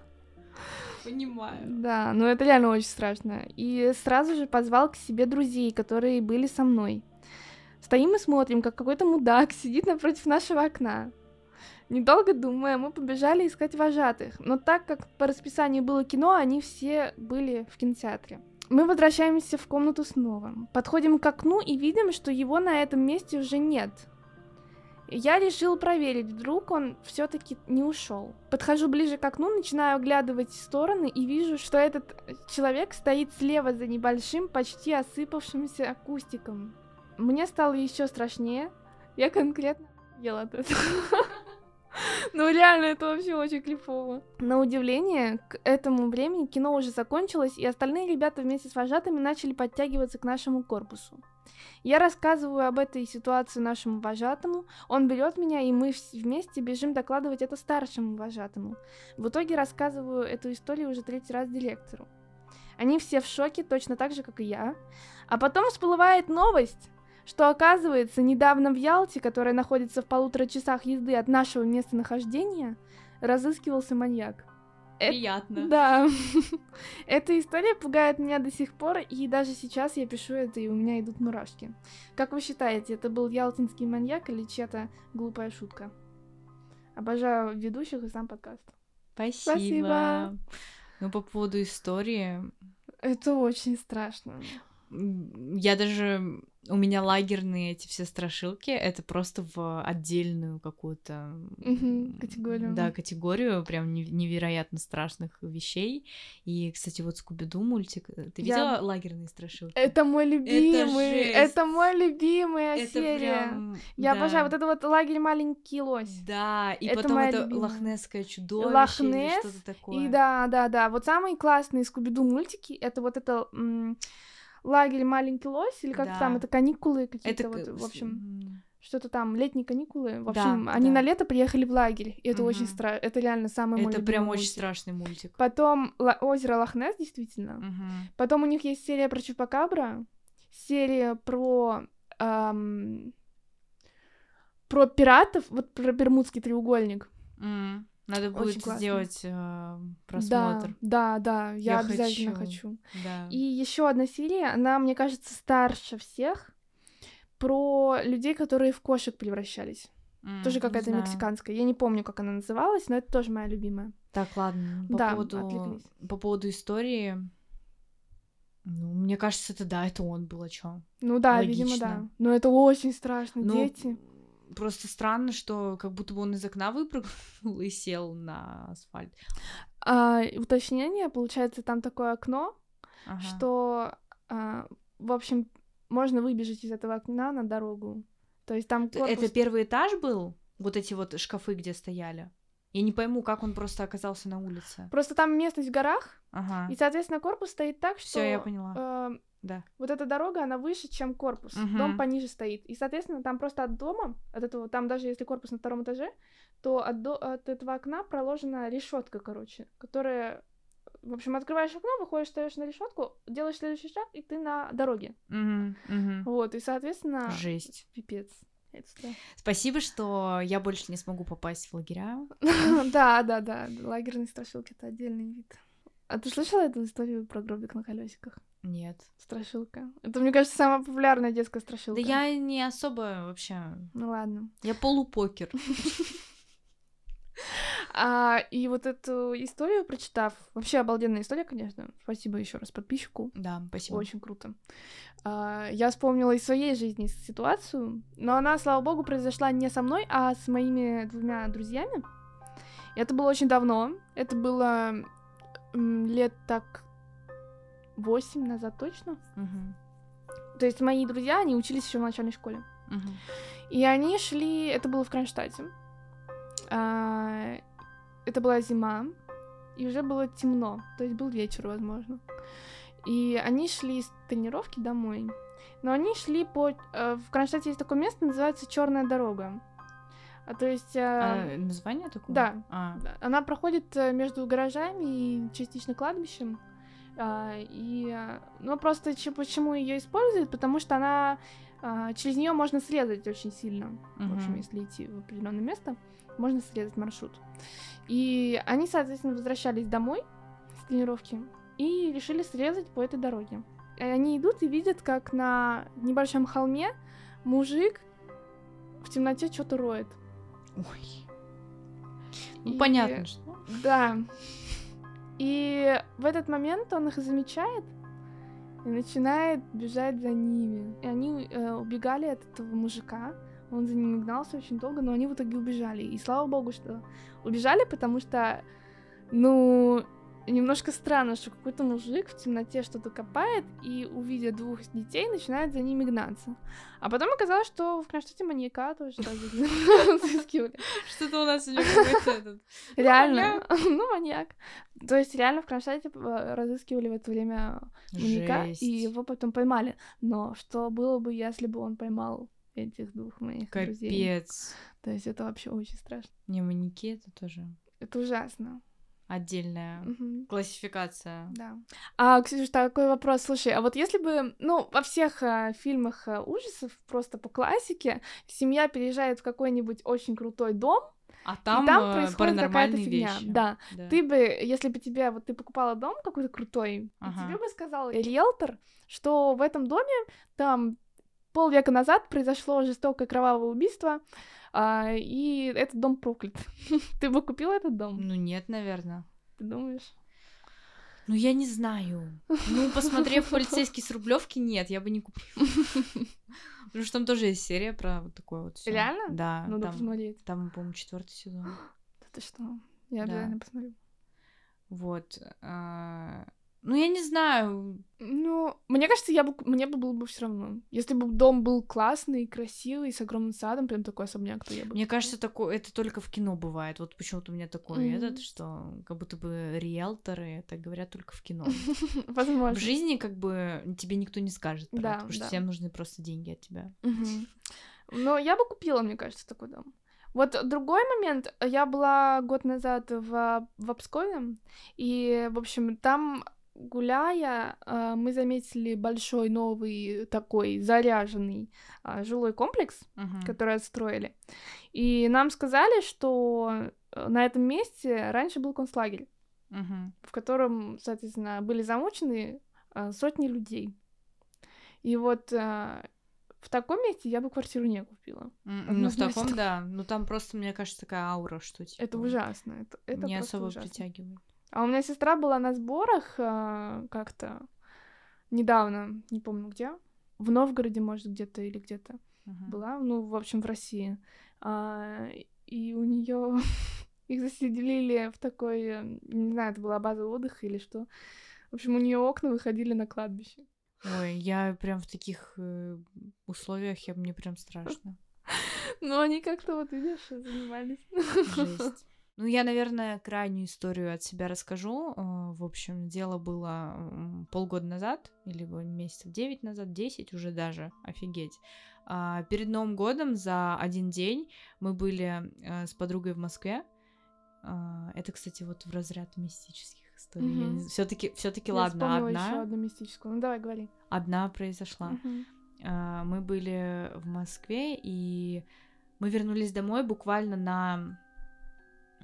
Понимаю. Да, ну это реально очень страшно. И сразу же позвал к себе друзей, которые были со мной. Стоим и смотрим, как какой-то мудак сидит напротив нашего окна. Недолго думая, мы побежали искать вожатых, но так как по расписанию было кино, они все были в кинотеатре. Мы возвращаемся в комнату снова. Подходим к окну и видим, что его на этом месте уже нет. Я решил проверить, вдруг он все-таки не ушел. Подхожу ближе к окну, начинаю оглядывать стороны и вижу, что этот человек стоит слева за небольшим, почти осыпавшимся кустиком. Мне стало еще страшнее. Я конкретно ела от этого. Ну реально, это вообще очень клепово. На удивление, к этому времени кино уже закончилось, и остальные ребята вместе с вожатыми начали подтягиваться к нашему корпусу. Я рассказываю об этой ситуации нашему вожатому, он берет меня, и мы вместе бежим докладывать это старшему вожатому. В итоге рассказываю эту историю уже третий раз директору. Они все в шоке, точно так же, как и я. А потом всплывает новость, что оказывается, недавно в Ялте, которая находится в полутора часах езды от нашего местонахождения, разыскивался маньяк. Э- Приятно. Да. Эта история пугает меня до сих пор, и даже сейчас я пишу это, и у меня идут мурашки. Как вы считаете, это был ялтинский маньяк или чья-то глупая шутка? Обожаю ведущих и сам подкаст. Спасибо. Спасибо. Ну, по поводу истории, Это очень страшно. я даже... У меня лагерные эти все страшилки, это просто в отдельную какую-то... Категорию. Да, категорию прям нев- невероятно страшных вещей. И, кстати, вот Скуби-Ду мультик. э, Ты Я- видела лагерные страшилки? Это мой любимый, жесть. это мой любимая Это серия. прям... Я да. обожаю вот это вот лагерь маленький лось. Да, и Это потом это любимая. лохнесское чудовище или Лохнесс, что-то такое. И да, да, да. Вот самые классные Скуби-Ду мультики это вот это м, лагерь маленький лось или как Да. там это каникулы какие-то Это, вот, в общем, что-то там летние каникулы. В Да, общем, они да. на лето приехали в лагерь, и это очень Мгм. страшно. Это реально самый мой Это прям очень мультик. страшный мультик. Потом Ла- озеро Лохнесс, действительно. Мгм. Потом у них есть серия про Чупакабра, серия про ам, про пиратов, вот про Бермудский треугольник. М, Надо Очень будет классно. сделать э, просмотр. Да, да, да, я, Я обязательно хочу. хочу. Да. И еще одна серия, она, мне кажется, старше всех, про людей, которые в кошек превращались. М, Тоже какая-то мексиканская. Я не помню, как она называлась, но это тоже моя любимая. Так, ладно. По Да, поводу отвлеклись. по поводу истории. Ну, мне кажется, это да, это он был, о чем. Ну да, видимо, Логично. да. Но это очень страшно, Ну, дети. Просто странно, что как будто бы он из окна выпрыгнул и сел на асфальт. А, уточнение, получается, там такое окно, Ага. что, а, в общем, можно выбежать из этого окна на дорогу. То есть там корпус... Это первый этаж был? Вот эти вот шкафы, где стояли? Я не пойму, как он просто оказался на улице. Просто там местность в горах, Ага. и, соответственно, корпус стоит так, что... Все, я поняла. э, Да. вот эта дорога, она выше, чем корпус. Мгм. Дом пониже стоит. И, соответственно, там просто от дома, от этого, там даже если корпус на втором этаже, то от, до- от этого окна проложена решетка, короче, которая... В общем, открываешь окно, выходишь, стоишь на решетку, делаешь следующий шаг, и ты на дороге. Мгм, мгм. Вот, и, соответственно... Жесть. Пипец. Это да. Спасибо, что я больше не смогу попасть в лагеря. Да, да, да. Лагерные страшилки это отдельный вид. А ты слышала эту историю про гробик на колесиках? Нет. Страшилка. Это, мне кажется, самая популярная детская страшилка. Да я не особо вообще. Ну ладно. Я полупокер. А, и вот эту историю прочитав, вообще обалденная история, конечно. Спасибо еще раз подписчику. Да, спасибо. Очень круто. А, я вспомнила из своей жизни ситуацию, но она, слава богу, произошла не со мной, а с моими двумя друзьями. Это было очень давно. Это было лет так восемь назад точно. Мгм, То есть мои друзья, они учились еще в начальной школе. мгм. И они шли, это было в Кронштадте. А, это была зима, и уже было темно, то есть был вечер, возможно. И они шли с тренировки домой. Но они шли по... э, В Кронштадте есть такое место, называется Черная дорога. А, то есть... э, А, название такое? да. А, Она проходит э, между гаражами и частично кладбищем. А, и, э, ну, просто че- почему ее используют? Потому что она а, через нее можно срезать очень сильно. В общем, если идти в определенное место, можно срезать маршрут. И они, соответственно, возвращались домой с тренировки и решили срезать по этой дороге. И они идут и видят, как на небольшом холме мужик в темноте что-то роет. Ой. Ну, И- понятно, что. Да. И в этот момент он их замечает и начинает бежать за ними. И они э, убегали от этого мужика. Он за ними гнался очень долго, но они в итоге убежали. И слава богу, что убежали, потому что, ну, немножко странно, что какой-то мужик в темноте что-то копает и, увидя двух детей, начинает за ними гнаться. А потом оказалось, что в Кронштадте маньяка тоже разыскивали. Что-то у нас сегодня какой-то этот... Реально. Ну, маньяк. То есть реально в Кронштадте э, разыскивали в это время маньяка, и его потом поймали. Но что было бы, если бы он поймал этих двух моих друзей? Капец. То есть это вообще очень страшно. Не, маньяки это тоже Это ужасно. Отдельная Мгм. классификация. Да. А, Ксюш, такой вопрос. Слушай, а вот если бы, ну, во всех э, фильмах э, ужасов, просто по классике, семья переезжает в какой-нибудь очень крутой дом, А там, и там э, происходит какая-то фигня. вещи. Да. Да. Ты бы, если бы тебе, вот ты покупала дом какой-то крутой, Ага. тебе бы сказал риэлтор, что в этом доме там полвека назад произошло жестокое кровавое убийство, а, и этот дом проклят. Ты бы купил этот дом? Ну нет, наверное. Ты думаешь? Ну я не знаю. Ну, посмотрев полицейский с Рублевки, нет, я бы не купила. Потому что там тоже есть серия про вот такое вот всё. Реально? Да. Надо там, посмотреть. там, по-моему, четвертый сезон. Да ты что? Я Да. обязательно посмотрю. Вот. а, Ну, я не знаю. Ну, мне кажется, я бы, мне бы было бы все равно. Если бы дом был классный, красивый, с огромным садом, прям такой особняк, то я бы... Мне кажется, такое это только в кино бывает. Вот почему-то у меня такой Мгм. этот, что как будто бы риэлторы так говорят только в кино. Возможно. В жизни как бы тебе никто не скажет про Да, это, потому что да. всем нужны просто деньги от тебя. Мгм. Но я бы купила, мне кажется, такой дом. Вот другой момент. Я была год назад в, в Обскове, и, в общем, там гуляя, а, мы заметили большой новый такой заряженный а, жилой комплекс, Мгм. который отстроили. И нам сказали, что э, на этом месте раньше был концлагерь, Мгм. в котором, соответственно, были замучены а, сотни людей. И вот в таком месте я бы квартиру не купила. М, Ну, в таком, да. Ну, там просто, мне кажется, такая аура, что типа... Это ужасно. Это, это не особо ужасно. притягивает. А у меня сестра была на сборах а, как-то недавно, не помню где, в Новгороде, может, где-то или где-то Мгм. была, ну, в общем, в России. А, и у нее их заселили в такой, э, не знаю, это была база отдыха или что. В общем, у нее окна выходили на кладбище. Ой, я прям в таких э, условиях, я мне прям страшно. Но они как-то, вот видишь, занимались. Жесть. Ну, я, наверное, крайнюю историю от себя расскажу. Э, В общем, дело было полгода назад, или месяцев 9 назад, 10 уже даже, офигеть. А, Перед Новым годом за один день мы были э, с подругой в Москве. А, Это, кстати, вот в разряд мистических историй. Мгм. Все-таки, все-таки, ладно, одна, еще одну мистическую. Ну, давай, говори. одна произошла. А, мы были в Москве, и мы вернулись домой буквально на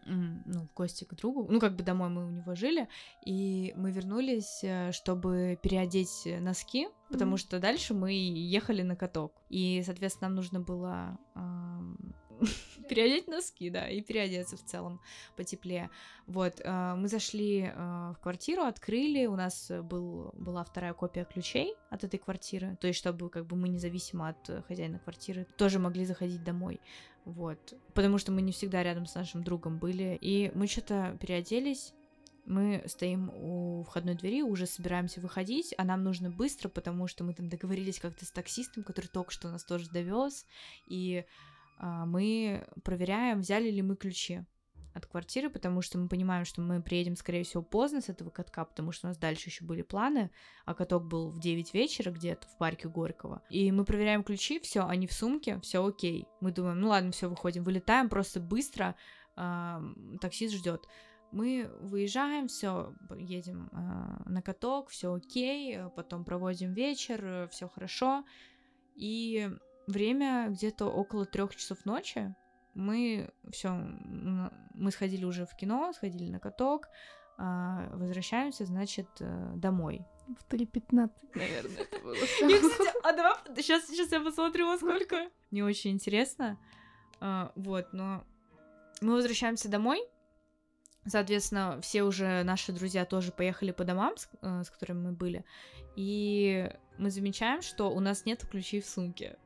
ну, в гости к другу. Ну, как бы домой мы у него жили, и мы вернулись, э, чтобы переодеть носки, потому Мгм. что дальше мы ехали на каток. И, соответственно, нам нужно было переодеть носки, да, и переодеться в целом потеплее. Вот, э, мы зашли э, в квартиру, открыли, у нас был, была вторая копия ключей от этой квартиры, то есть чтобы как бы мы независимо от э, хозяина квартиры тоже могли заходить домой, вот, потому что мы не всегда рядом с нашим другом были, и мы что-то переоделись, мы стоим у входной двери, уже собираемся выходить, а нам нужно быстро, потому что мы там договорились как-то с таксистом, который только что нас тоже довез, и а, мы проверяем, взяли ли мы ключи от квартиры, потому что мы понимаем, что мы приедем, скорее всего, поздно с этого катка, потому что у нас дальше еще были планы, а каток был в 9 вечера где-то в парке Горького. И мы проверяем ключи, все, они в сумке, все окей. Мы думаем, ну ладно, все, выходим, вылетаем просто быстро, а, таксист ждет. Мы выезжаем, все, едем а, на каток, все окей, потом проводим вечер, все хорошо. И время где-то около трех часов ночи. Мы все, мы сходили уже в кино, сходили на каток, а, возвращаемся, значит, э, домой. В 3.15, наверное, это было. Я, кстати, а давай сейчас, сейчас я посмотрю, во сколько. Не очень интересно. А, вот, но мы возвращаемся домой. Соответственно, все уже наши друзья тоже поехали по домам, с, э, с которыми мы были. И мы замечаем, что у нас нет ключей в сумке.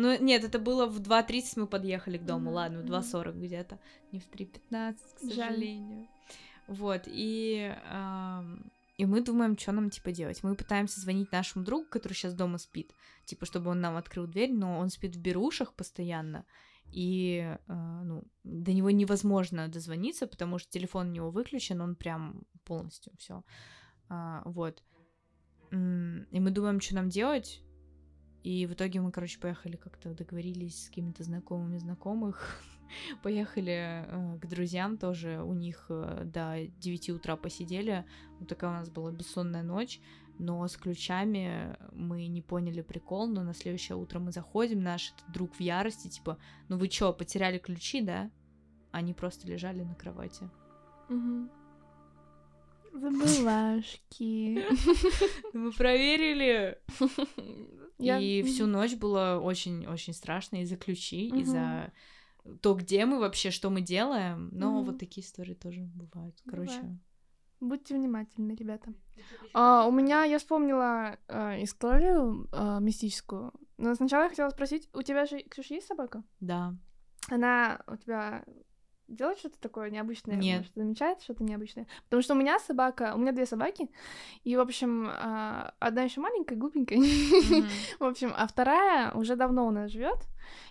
Ну, нет, это было в 2.30 мы подъехали к дому, ладно, в мгм. 2.40 где-то. Не в 3.15, к Жаль. сожалению. Вот, и, и мы думаем, что нам, типа, делать. Мы пытаемся звонить нашему другу, который сейчас дома спит, типа, чтобы он нам открыл дверь, но он спит в берушах постоянно, и, а, ну, до него невозможно дозвониться, потому что телефон у него выключен, он прям полностью все. вот. М, И мы думаем, что нам делать, и в итоге мы, короче, поехали как-то договорились с какими-то знакомыми знакомых. Поехали э, к друзьям тоже. У них э, до 9 утра посидели. Вот такая у нас была бессонная ночь. Но с ключами мы не поняли прикол. Но на следующее утро мы заходим. Наш этот друг в ярости, типа, ну вы чё, потеряли ключи, да? они просто лежали на кровати. Мгм. Забывашки. Мы проверили. Я- И Мгм. всю ночь было очень-очень страшно из-за ключей, Мгм. из-за то, где мы вообще, что мы делаем. Но Мгм. вот такие истории тоже бывают. Короче. Бывает. Будьте внимательны, ребята. А, у меня, я вспомнила а, историю а, мистическую. Но сначала я хотела спросить, у тебя же, Ксюша, есть собака? Да. Она у тебя делает что-то такое необычное? Нет. Может, замечает что-то необычное? Потому что у меня собака, у меня две собаки, и, в общем, а, одна еще маленькая, глупенькая. В общем, а вторая уже давно у нас живет,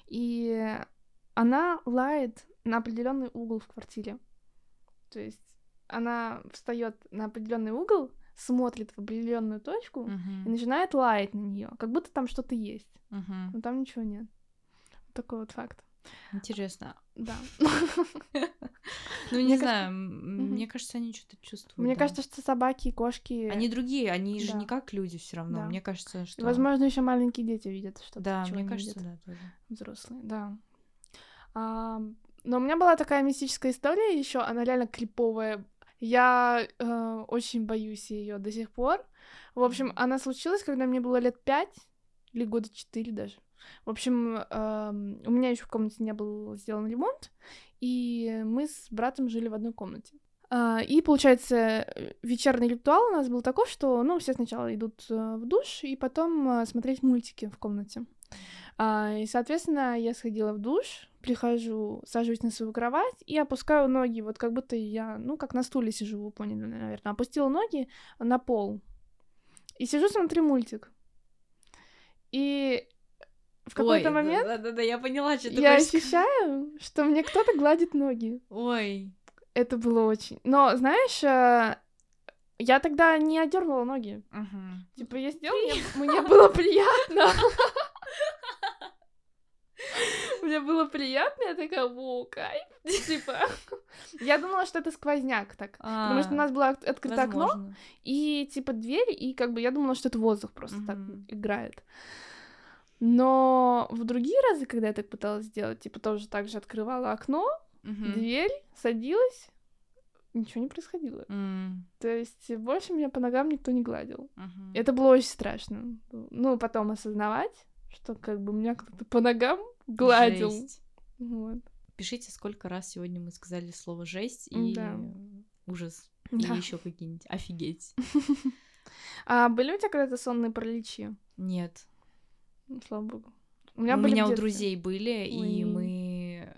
и она лает на определенный угол в квартире. То есть она встает на определенный угол, смотрит в определенную точку и Мгм. начинает лаять на нее, как будто там что-то есть, Мгм. но там ничего нет. Вот такой вот факт. Интересно. Да. Ну, не знаю, мне кажется, они что-то чувствуют. Мне кажется, что собаки и кошки, Они другие, они же не как люди все равно. Мне кажется, что. возможно, еще маленькие дети видят что-то. Да, мне не кажется, да, тоже. взрослые. Да. Но у меня была такая мистическая история еще, она реально криповая. Я э, очень боюсь ее до сих пор. В общем, она случилась, когда мне было лет пять или года четыре даже. В общем, эм, у меня еще в комнате не был сделан ремонт, и мы с братом жили в одной комнате. А, И, получается, э, вечерний ритуал у нас был такой, что, ну, все сначала идут э, в душ, и потом э, смотреть мультики в комнате. А, И, соответственно, я сходила в душ, прихожу, сажусь на свою кровать и опускаю ноги, вот как будто я, ну, как на стуле сижу, вы поняли, наверное. Опустила ноги на пол. И сижу, смотрю мультик. И в какой-то момент Да, да, да, я поняла, что ты я хочешь ощущаю, что мне кто-то гладит ноги. Ой. Это было очень... Но, знаешь, э, я тогда не одернула ноги. Мгм. Типа, я сидела, мне, мне было приятно. Мне было приятно, я такая, во, кайф. Типа, я думала, что это сквозняк так. Потому что у А, нас было от- открыто окно, и типа дверь, и как бы я думала, что это воздух просто так играет. Но в другие разы, когда я так пыталась сделать, типа тоже так же открывала окно, Мгм. дверь, садилась, ничего не происходило. М, То есть больше меня по ногам никто не гладил. мгм. Это было очень страшно. Ну, потом осознавать, что как бы меня кто-то по ногам гладил. Жесть. Вот. Пишите, сколько раз сегодня мы сказали слово жесть и Да. ужас. Да. И еще какие-нибудь. Офигеть. А были у тебя когда-то сонные параличи? Нет. Ну, Слава богу. У У меня, меня, были в у друзей были, и Ой. мы...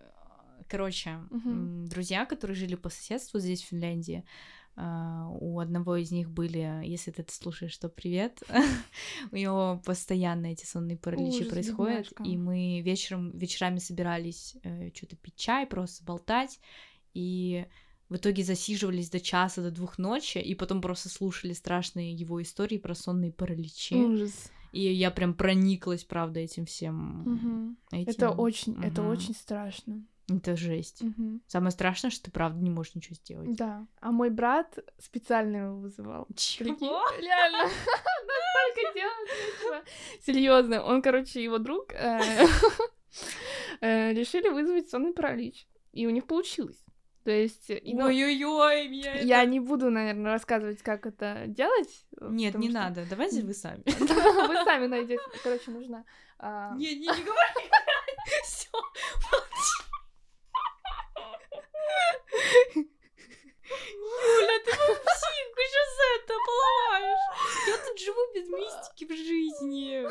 Короче, м, друзья, которые жили по соседству здесь, в Финляндии, а, у одного из них были, если ты это слушаешь, то привет. У него постоянно эти сонные параличи Ужас, происходят, бедняжка. и мы вечером, вечерами собирались что-то пить чай, просто болтать, и в итоге засиживались до часа, до двух ночи, и потом просто слушали страшные его истории про сонные параличи. Ужас. И я прям прониклась, правда, этим всем. Мгм. этим. Это очень, это Мгм. очень страшно. Это жесть. Мгм. Самое страшное, что ты правда не можешь ничего сделать. Да. А мой брат специально его вызывал. Прикинь? Чего? Реально. Настолько делать. Серьезно. Он, короче, его друг э, э, решили вызвать сонный паралич. И у них получилось. То есть, ну, Ой-ой-ой, меня это- я не буду, наверное, рассказывать, как это делать. Нет, потому не что- надо. Давайте вы сами. Вы сами найдете. Короче, нужно. а, Не, не, не говори. Все, Юля, ты мою психику сейчас это поломаешь. Я тут живу без мистики в жизни.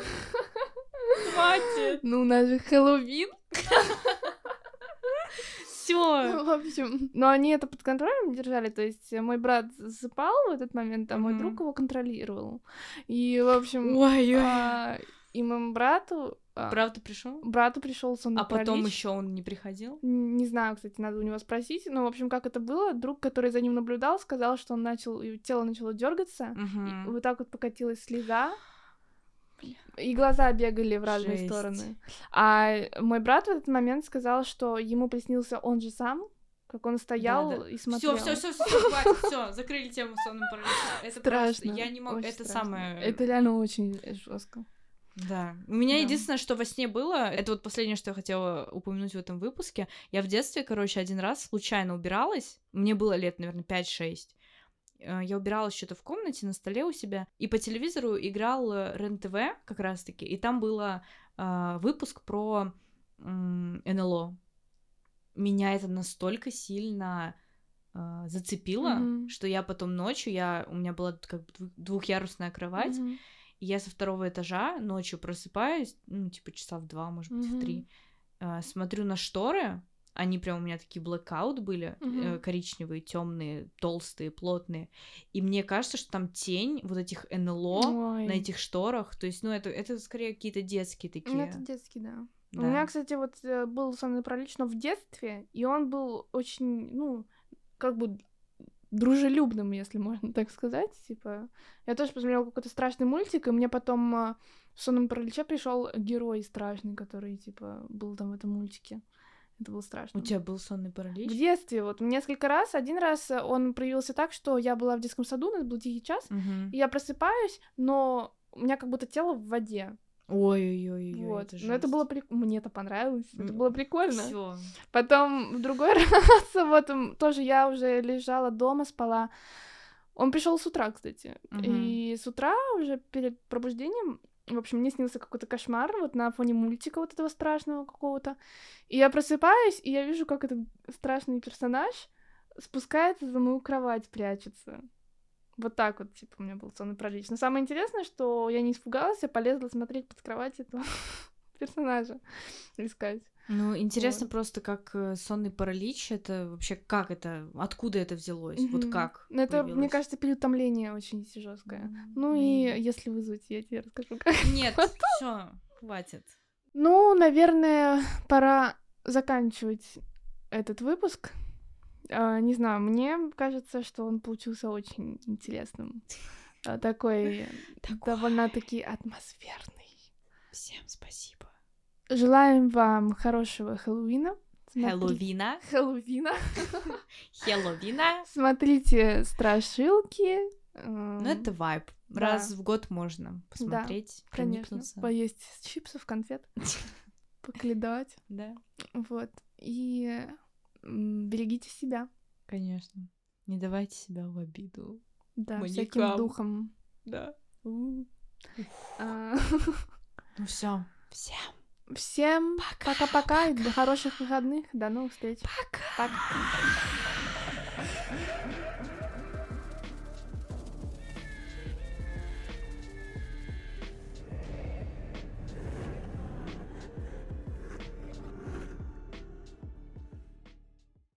Хватит. Ну, у нас же Хэллоуин. Все. В общем, но они это под контролем держали, то есть мой брат засыпал в этот момент, а мой друг его контролировал. И, в общем, а, и моему брату... а, Правда пришел? Брату пришел сонный А потом еще он не приходил? Не знаю, кстати, надо у него спросить. Но, в общем, как это было, друг, который за ним наблюдал, сказал, что он начал, тело начало дергаться, и вот так вот покатилась слеза, и глаза бегали в разные Жесть. стороны. А мой брат в этот момент сказал, что ему приснился он же сам, как он стоял Да, да. и смотрел. Все, все, все, все, хватит, все, закрыли тему сонным параличом. Это Страшно. просто, я не могу, это страшно. самое. Это реально очень жестко. Да. У меня Да. единственное, что во сне было, это вот последнее, что я хотела упомянуть в этом выпуске. Я в детстве, короче, один раз случайно убиралась. Мне было лет, наверное, 5-6. Э, Я убиралась что-то в комнате на столе у себя, и по телевизору играл э, РЕН-ТВ как раз-таки, и там было э, выпуск про м, НЛО. Меня это настолько сильно э, зацепило, Мгм. что я потом ночью, я, у меня была как бы двух- двухъярусная кровать, Мгм. и я со второго этажа ночью просыпаюсь, ну, типа часа в два, может быть, в три, э, смотрю на шторы, они прям у меня такие blackout были, Мгм. коричневые, темные, толстые, плотные, и мне кажется, что там тень вот этих НЛО Ой. на этих шторах, то есть, ну, это, это скорее какие-то детские такие. Ну, это детский, да. У да. меня, кстати, вот э, был сонный паралич, но в детстве, и он был очень, ну, как бы дружелюбным, если можно так сказать. Типа, я тоже посмотрела какой-то страшный мультик, и мне потом э, в сонном параличе пришел герой страшный, который, типа, был там в этом мультике. Это было страшно. У тебя был сонный В паралич? детстве, вот, несколько раз. Один раз э, он проявился так, что я была в детском саду, у нас был тихий час, Мгм. и я просыпаюсь, но у меня как будто тело в воде. Ой-ой-ой. Вот. Но это было прик... Мне это понравилось. Это было прикольно. Все. Потом в другой раз, вот тоже я уже лежала дома, спала. Он пришел с утра, кстати. Мгм. И с утра уже перед пробуждением, в общем, мне снился какой-то кошмар вот на фоне мультика вот этого страшного какого-то. И я просыпаюсь, и я вижу, как этот страшный персонаж спускается за мою кровать, прячется. Вот так вот, типа, у меня был сонный паралич. Но самое интересное, что я не испугалась, я полезла смотреть под кровать этого персонажа, искать. Ну, интересно Вот. просто, как э, сонный паралич, это вообще как это, откуда это взялось, вот Мгм. как Ну, это, мне появилось? кажется, переутомление очень жесткое. М, Ну и maybe. если вызвать, я тебе расскажу, как. Нет, все, хватит. Ну, наверное, пора заканчивать этот выпуск. А, не знаю, мне кажется, что он получился очень интересным. А, Такой довольно-таки атмосферный. Всем спасибо. Желаем вам хорошего Хэллоуина. Хэллоуина. Хэллоуина. Хэллоуина. Смотрите страшилки. Ну, это вайб. Да. Раз в год можно посмотреть, Конечно. Поесть чипсов, конфет, покледать. Да, Вот. И берегите себя. конечно. Не давайте себя в обиду. Да, Маньякам. всяким духом. Да. А, Ну все. Всем Всем пока-пока и до хороших выходных. До новых встреч. пока. Пока.